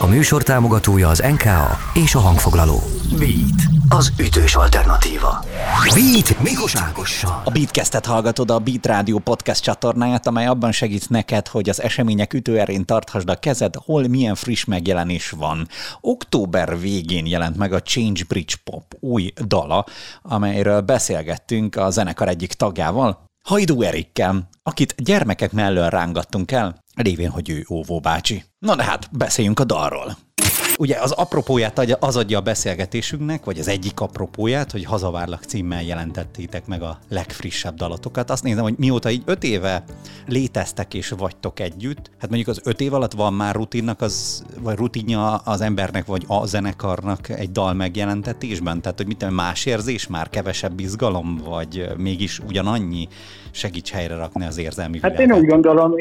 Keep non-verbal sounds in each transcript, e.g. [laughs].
A műsor támogatója az NKA és a hangfoglaló. Beat, az ütős alternatíva. Beat Mikos Ágossal. A Beatcastet hallgatod, a Beat Rádió podcast csatornáját, amely abban segít neked, hogy az események ütőerén tarthasd a kezed, hol milyen friss megjelenés van. Október végén jelent meg a Change Bridge Pop új dala, amelyről beszélgettünk a zenekar egyik tagjával, Hajdú Erikkel, akit gyermekek mellől rángattunk el, révén, hogy ő óvó bácsi. Na de hát, beszéljünk a dalról. Ugye az apropóját az adja a beszélgetésünknek, vagy az egyik apropóját, hogy Hazavárlak címmel jelentettétek meg a legfrissebb dalatokat. Azt nézem, hogy mióta így öt éve léteztek és vagytok együtt, hát mondjuk az öt év alatt van már rutinnak, az, vagy rutinja az embernek, vagy a zenekarnak egy dal megjelentetésben? Tehát, hogy mit más érzés, már kevesebb izgalom, vagy mégis ugyanannyi segíts helyre rakni az érzelmi Hát világot? én úgy gondolom,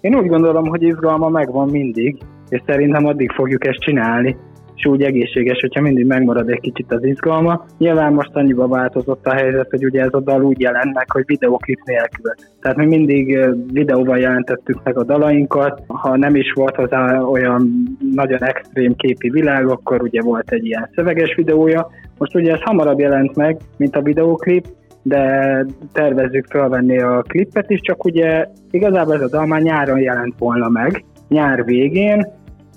én úgy gondolom, hogy izgalma megvan mindig, és szerintem addig fogjuk ezt csinálni, és úgy egészséges, hogyha mindig megmarad egy kicsit az izgalma. Nyilván most annyiba változott a helyzet, hogy ugye ez a dal úgy jelent meg, hogy videóklip nélkül. Tehát mi mindig videóval jelentettük meg a dalainkat, ha nem is volt az olyan nagyon extrém képi világ, akkor ugye volt egy ilyen szöveges videója. Most ugye ez hamarabb jelent meg, mint a videóklip, de tervezzük felvenni a klippet is, csak ugye igazából ez a dal már nyáron jelent volna meg, nyár végén,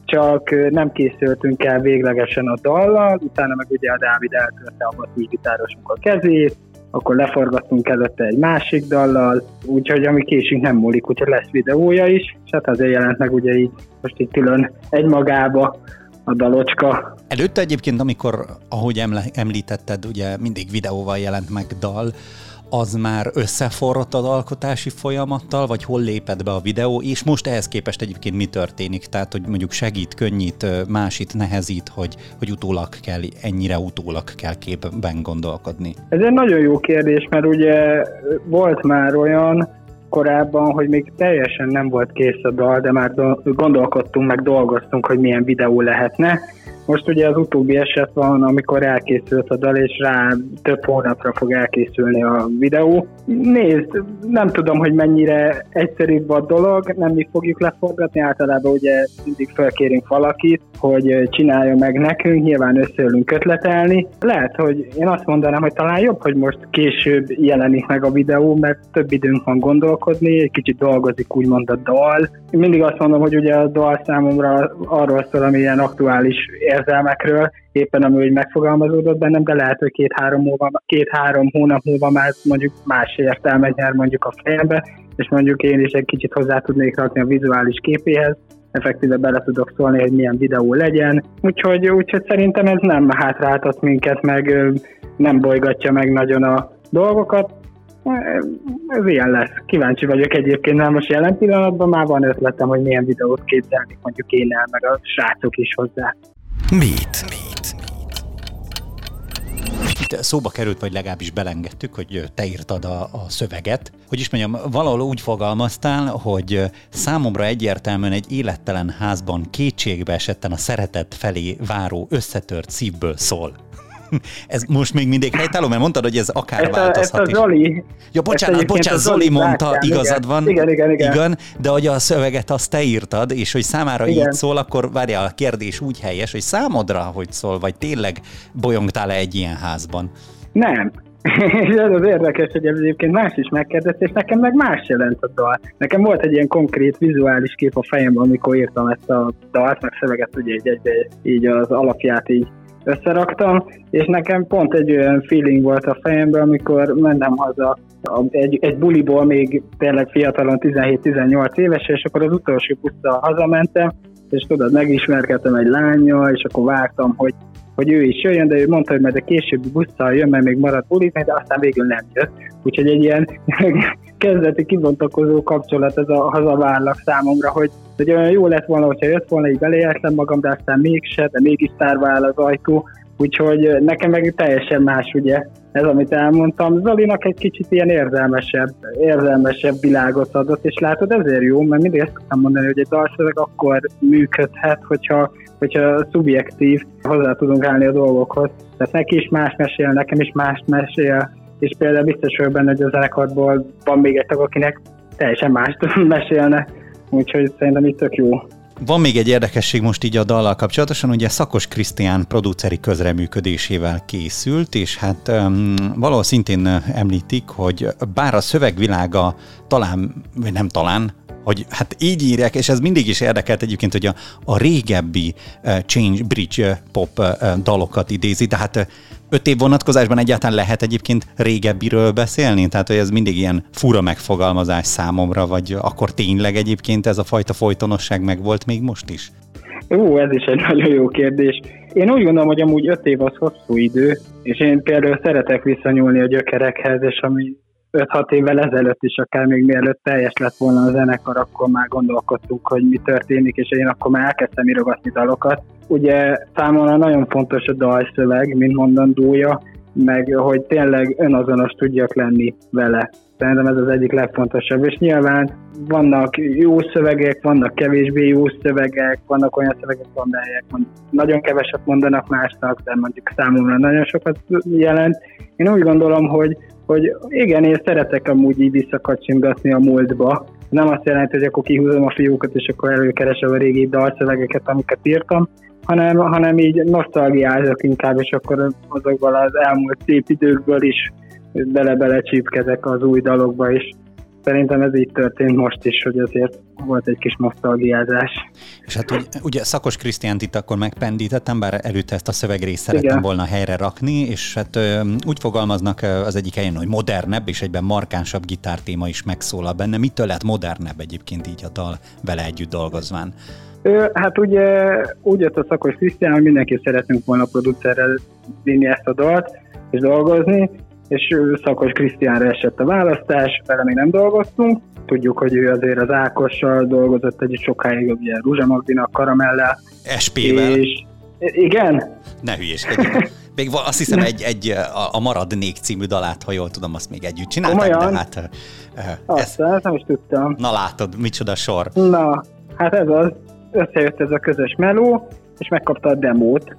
csak nem készültünk el véglegesen a dallal, utána meg ugye a Dávid eltörte a gitárosunk a kezét, akkor leforgattunk előtte egy másik dallal, úgyhogy ami késünk nem múlik, úgyhogy lesz videója is, és hát azért jelent meg ugye így most itt külön egymagába a dalocska. Előtte egyébként, amikor, ahogy említetted, ugye mindig videóval jelent meg dal, az már összeforrott az alkotási folyamattal, vagy hol lépett be a videó, és most ehhez képest egyébként mi történik? Tehát, hogy mondjuk segít, könnyít, másit nehezít, hogy, hogy utólag kell, ennyire utólag kell képben gondolkodni? Ez egy nagyon jó kérdés, mert ugye volt már olyan, korábban, hogy még teljesen nem volt kész a dal, de már gondolkodtunk, meg dolgoztunk, hogy milyen videó lehetne, most ugye az utóbbi eset van, amikor elkészült a dal, és rá több hónapra fog elkészülni a videó. Nézd, nem tudom, hogy mennyire egyszerűbb a dolog, nem mi fogjuk leforgatni, általában ugye mindig felkérünk valakit, hogy csinálja meg nekünk, nyilván összeülünk ötletelni. Lehet, hogy én azt mondanám, hogy talán jobb, hogy most később jelenik meg a videó, mert több időnk van gondolkodni, egy kicsit dolgozik úgymond a dal. Én mindig azt mondom, hogy ugye a dal számomra arról szól, ami ilyen aktuális érzelmekről, éppen ami úgy megfogalmazódott bennem, de lehet, hogy két-három, múlva, két-három hónap múlva már mondjuk más értelmet nyer mondjuk a fejembe, és mondjuk én is egy kicsit hozzá tudnék rakni a vizuális képéhez, effektíve bele tudok szólni, hogy milyen videó legyen. Úgyhogy, úgyhogy szerintem ez nem hátráltat minket, meg nem bolygatja meg nagyon a dolgokat. Ez ilyen lesz. Kíváncsi vagyok egyébként, mert most jelen pillanatban már van ötletem, hogy milyen videót képzelni, mondjuk én el, meg a srácok is hozzá. Beat. Itt szóba került, vagy legalábbis belengedtük, hogy te írtad a, a szöveget. Hogy is mondjam, valahol úgy fogalmaztál, hogy számomra egyértelműen egy élettelen házban kétségbe esetten a szeretet felé váró összetört szívből szól. Ez most még mindig helytálló, mert mondtad, hogy ez akár ezt a, változhat ezt a Zoli, Ja, bocsánat, bocsánat, Zoli, Zoli mondta, látján, igazad igen. van. Igen, igen, igen. igen. de hogy a szöveget azt te írtad, és hogy számára igen. így szól, akkor várjál, a kérdés úgy helyes, hogy számodra hogy szól, vagy tényleg bolyongtál-e egy ilyen házban? Nem, és [laughs] ez az érdekes, hogy egyébként más is megkérdezte, és nekem meg más jelent a dal. Nekem volt egy ilyen konkrét vizuális kép a fejemben, amikor írtam ezt a dalt, meg szöveget ugye így, egy, így az alapját így összeraktam, és nekem pont egy olyan feeling volt a fejemben, amikor mentem haza egy, egy buliból még tényleg fiatalon 17-18 éves, és akkor az utolsó busszal hazamentem, és tudod, megismerkedtem egy lányjal, és akkor vártam, hogy hogy ő is jöjjön, de ő mondta, hogy majd a későbbi busszal jön, mert még maradt bulizni, de aztán végül nem jött. Úgyhogy egy ilyen [laughs] kezdeti kibontakozó kapcsolat ez a hazavárlak számomra, hogy, hogy olyan jó lett volna, hogyha jött volna, így beléhetlem magam, de aztán mégse, de mégis tárva az ajtó, Úgyhogy nekem meg teljesen más ugye ez, amit elmondtam. Zolinak egy kicsit ilyen érzelmesebb, érzelmesebb világot adott, és látod, ezért jó, mert mindig ezt szoktam mondani, hogy egy dalszöveg akkor működhet, hogyha, hogyha szubjektív hozzá tudunk állni a dolgokhoz. Tehát neki is más mesél, nekem is más mesél, és például biztos vagyok benne, hogy a zenekarból van még egy tag, akinek teljesen mást [laughs] mesélne, úgyhogy szerintem itt tök jó. Van még egy érdekesség most így a dallal kapcsolatosan, ugye Szakos Krisztián produceri közreműködésével készült, és hát um, valahol szintén említik, hogy bár a szövegvilága talán, vagy nem talán, hogy hát így írják, és ez mindig is érdekelt egyébként, hogy a, a régebbi uh, Change Bridge uh, pop uh, dalokat idézi, tehát öt év vonatkozásban egyáltalán lehet egyébként régebbiről beszélni? Tehát, hogy ez mindig ilyen fura megfogalmazás számomra, vagy akkor tényleg egyébként ez a fajta folytonosság meg volt még most is? Ó, ez is egy nagyon jó kérdés. Én úgy gondolom, hogy amúgy öt év az hosszú idő, és én például szeretek visszanyúlni a gyökerekhez, és ami 5-6 évvel ezelőtt is, akár még mielőtt teljes lett volna a zenekar, akkor már gondolkodtunk, hogy mi történik, és én akkor már elkezdtem írogatni dalokat. Ugye számomra nagyon fontos a dalszöveg, mint mondandója, meg hogy tényleg önazonos tudjak lenni vele. Szerintem ez az egyik legfontosabb. És nyilván vannak jó szövegek, vannak kevésbé jó szövegek, vannak olyan szövegek, amelyek nagyon keveset mondanak másnak, de mondjuk számomra nagyon sokat jelent. Én úgy gondolom, hogy hogy igen, én szeretek amúgy így visszakacsingatni a múltba. Nem azt jelenti, hogy akkor kihúzom a fiúkat, és akkor előkeresem a régi dalszövegeket, amiket írtam, hanem, hanem így nosztalgiázok inkább, és akkor azokból az elmúlt szép időkből is bele-bele csípkezek az új dalokba is. Szerintem ez így történt most is, hogy azért volt egy kis nosztalgiázás. És hát ugye, ugye Szakos Krisztiánt itt akkor megpendítettem, bár előtte ezt a szövegrészt szerettem Igen. volna helyre rakni, és hát ö, úgy fogalmaznak az egyik helyen, hogy modernebb, és egyben markánsabb gitártéma is megszólal benne. Mitől lett modernebb egyébként így a dal vele együtt dolgozván? Hát ugye úgy jött a Szakos Krisztián, hogy mindenki szeretünk volna producerrel vinni ezt a dalt, és dolgozni, és Szakos Krisztiánra esett a választás, vele még nem dolgoztunk. Tudjuk, hogy ő azért az Ákossal dolgozott egy sokáig, ugye Ruzsa Magdinak, Karamellel. SP-vel. És igen? Ne hülyéskedjünk. Még azt hiszem egy, egy a, a Maradnék című dalát, ha jól tudom, azt még együtt csinálták, Komolyan? de hát... Azt, ez, nem is tudtam. Na látod, micsoda sor. Na, hát ez az, összejött ez a közös meló, és megkapta a demót,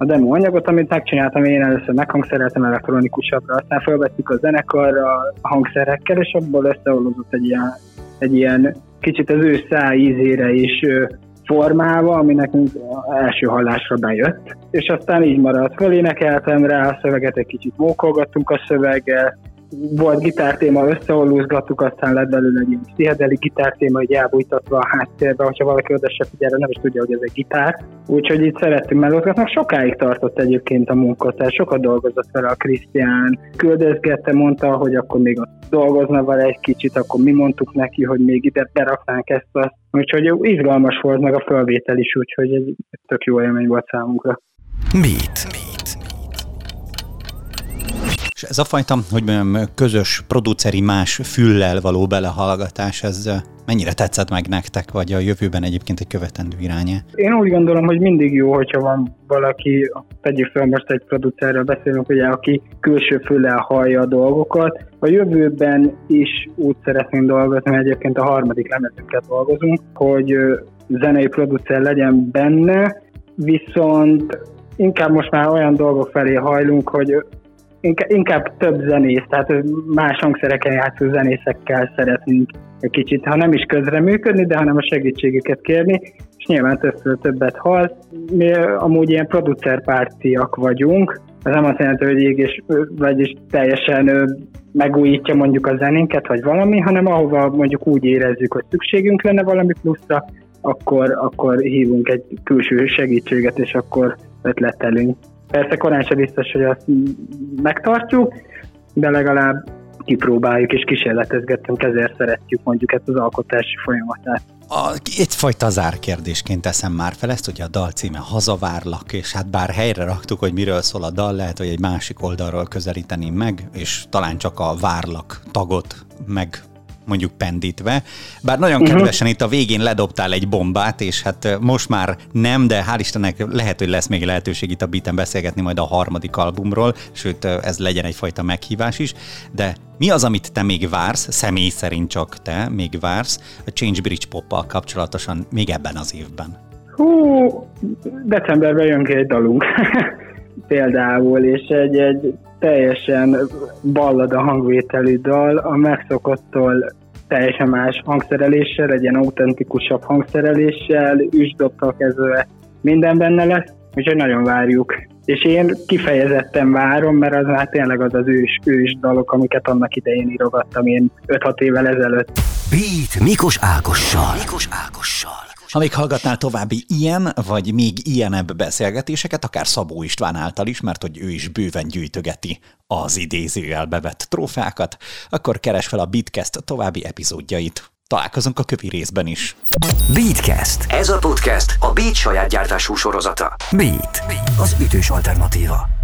a demo anyagot, amit megcsináltam én először meghangszereltem elektronikusabbra, aztán felvettük a zenekarra a hangszerekkel, és abból összeolódott egy ilyen, egy ilyen kicsit az ő száj ízére is formába, ami nekünk első hallásra bejött, és aztán így maradt. Fölénekeltem rá a szöveget, egy kicsit mókolgattunk a szöveggel, volt gitártéma, összeolúzgattuk, aztán lett belőle egy ilyen pszichedeli gitártéma, hogy elbújtatva a háttérbe, hogyha valaki oda se figyel, nem is tudja, hogy ez egy gitár. Úgyhogy itt szerettünk melózgatni. Sokáig tartott egyébként a munka, tehát sokat dolgozott vele a Krisztián, küldözgette, mondta, hogy akkor még dolgozna vele egy kicsit, akkor mi mondtuk neki, hogy még ide beraknánk ezt azt. Úgyhogy izgalmas volt meg a felvétel is, úgyhogy egy tök jó élmény volt számunkra. Mit? Mit? És ez a fajta, hogy mondjam, közös produceri más füllel való belehallgatás, ez mennyire tetszett meg nektek, vagy a jövőben egyébként egy követendő irányá? Én úgy gondolom, hogy mindig jó, hogyha van valaki, tegyük fel most egy producerről beszélünk, ugye, aki külső füllel hallja a dolgokat. A jövőben is úgy szeretnénk dolgozni, mert egyébként a harmadik lemezünket dolgozunk, hogy zenei producer legyen benne, viszont inkább most már olyan dolgok felé hajlunk, hogy inkább több zenész, tehát más hangszereken játszó zenészekkel szeretnénk egy kicsit, ha nem is közreműködni, de hanem a segítségüket kérni, és nyilván többször többet hall. Mi amúgy ilyen producerpártiak vagyunk, ez nem azt jelenti, hogy ég és, vagyis teljesen megújítja mondjuk a zenénket, vagy valami, hanem ahova mondjuk úgy érezzük, hogy szükségünk lenne valami pluszra, akkor, akkor hívunk egy külső segítséget, és akkor ötletelünk. Persze korán sem biztos, hogy azt megtartjuk, de legalább kipróbáljuk és kísérletezgetünk, ezért szeretjük mondjuk ezt az alkotási folyamatát. A, egyfajta zárkérdésként teszem már fel ezt, hogy a dal címe Hazavárlak, és hát bár helyre raktuk, hogy miről szól a dal, lehet, hogy egy másik oldalról közelíteném meg, és talán csak a várlak tagot meg mondjuk pendítve. Bár nagyon uh-huh. kedvesen itt a végén ledobtál egy bombát, és hát most már nem, de hál' Istennek lehet, hogy lesz még lehetőség itt a biten beszélgetni majd a harmadik albumról, sőt ez legyen egyfajta meghívás is, de mi az, amit te még vársz, személy szerint csak te még vársz a Change Bridge pop kapcsolatosan még ebben az évben? Hú, decemberben jön ki egy dalunk. [laughs] Például, és egy, egy teljesen ballada hangvételű dal, a megszokottól teljesen más hangszereléssel, egy ilyen autentikusabb hangszereléssel, üsdobtól kezdve minden benne lesz, úgyhogy nagyon várjuk. És én kifejezetten várom, mert az már tényleg az az ős, ős dalok, amiket annak idején írogattam én 5-6 évvel ezelőtt. Beat Mikos Ákossal. Mikos Ákossal. Ha még hallgatnál további ilyen, vagy még ilyenebb beszélgetéseket, akár Szabó István által is, mert hogy ő is bőven gyűjtögeti az idézőjel bevett trófákat, akkor keres fel a Bitcast további epizódjait. Találkozunk a kövi részben is. Beatcast. Ez a podcast a Beat saját gyártású sorozata. Beat. Az ütős alternatíva.